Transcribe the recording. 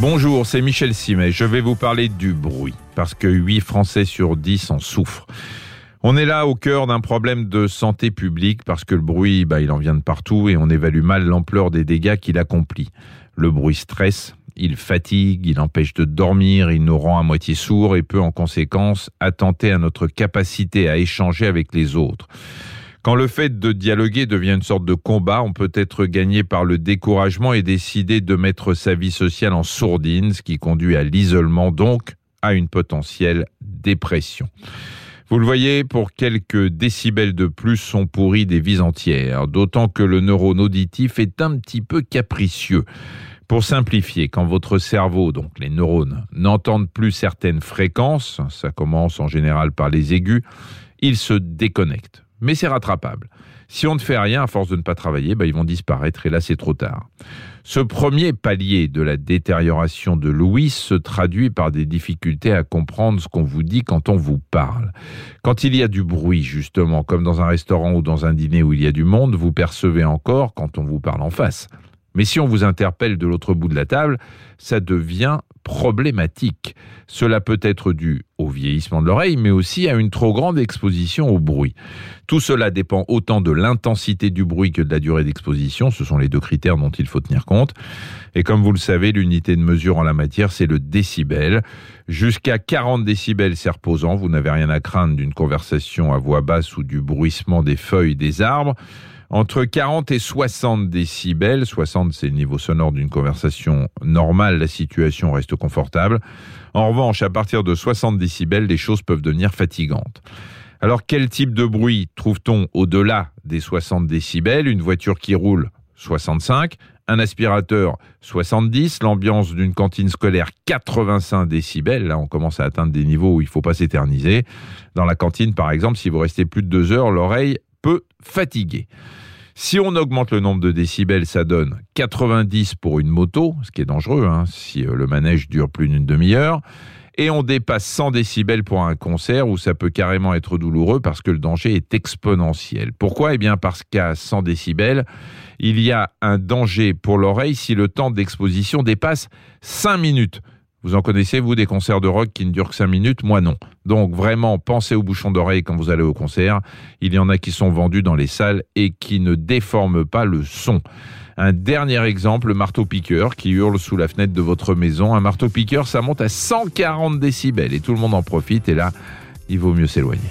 Bonjour, c'est Michel Simet. Je vais vous parler du bruit, parce que 8 Français sur 10 en souffrent. On est là au cœur d'un problème de santé publique, parce que le bruit, bah, il en vient de partout et on évalue mal l'ampleur des dégâts qu'il accomplit. Le bruit stresse, il fatigue, il empêche de dormir, il nous rend à moitié sourds et peut en conséquence attenter à notre capacité à échanger avec les autres. Quand le fait de dialoguer devient une sorte de combat, on peut être gagné par le découragement et décider de mettre sa vie sociale en sourdine, ce qui conduit à l'isolement, donc à une potentielle dépression. Vous le voyez, pour quelques décibels de plus sont pourris des vies entières, d'autant que le neurone auditif est un petit peu capricieux. Pour simplifier, quand votre cerveau, donc les neurones, n'entendent plus certaines fréquences, ça commence en général par les aigus, ils se déconnectent mais c'est rattrapable. Si on ne fait rien, à force de ne pas travailler, bah, ils vont disparaître et là c'est trop tard. Ce premier palier de la détérioration de Louis se traduit par des difficultés à comprendre ce qu'on vous dit quand on vous parle. Quand il y a du bruit, justement, comme dans un restaurant ou dans un dîner où il y a du monde, vous percevez encore quand on vous parle en face. Mais si on vous interpelle de l'autre bout de la table, ça devient problématique. Cela peut être dû au vieillissement de l'oreille, mais aussi à une trop grande exposition au bruit. Tout cela dépend autant de l'intensité du bruit que de la durée d'exposition. Ce sont les deux critères dont il faut tenir compte. Et comme vous le savez, l'unité de mesure en la matière, c'est le décibel. Jusqu'à 40 décibels, c'est reposant. Vous n'avez rien à craindre d'une conversation à voix basse ou du bruissement des feuilles des arbres. Entre 40 et 60 décibels, 60 c'est le niveau sonore d'une conversation normale, la situation reste confortable. En revanche, à partir de 60 décibels, les choses peuvent devenir fatigantes. Alors quel type de bruit trouve-t-on au-delà des 60 décibels? Une voiture qui roule 65, un aspirateur 70, l'ambiance d'une cantine scolaire 85 décibels. Là, on commence à atteindre des niveaux où il ne faut pas s'éterniser. Dans la cantine, par exemple, si vous restez plus de deux heures, l'oreille peut fatiguer. Si on augmente le nombre de décibels, ça donne 90 pour une moto, ce qui est dangereux hein, si euh, le manège dure plus d'une demi-heure. Et on dépasse 100 décibels pour un concert où ça peut carrément être douloureux parce que le danger est exponentiel. Pourquoi? Eh bien parce qu'à 100 décibels, il y a un danger pour l'oreille si le temps d'exposition dépasse 5 minutes. Vous en connaissez, vous, des concerts de rock qui ne durent que 5 minutes? Moi, non. Donc, vraiment, pensez aux bouchons d'oreille quand vous allez au concert. Il y en a qui sont vendus dans les salles et qui ne déforment pas le son. Un dernier exemple, le marteau-piqueur qui hurle sous la fenêtre de votre maison. Un marteau-piqueur, ça monte à 140 décibels et tout le monde en profite. Et là, il vaut mieux s'éloigner.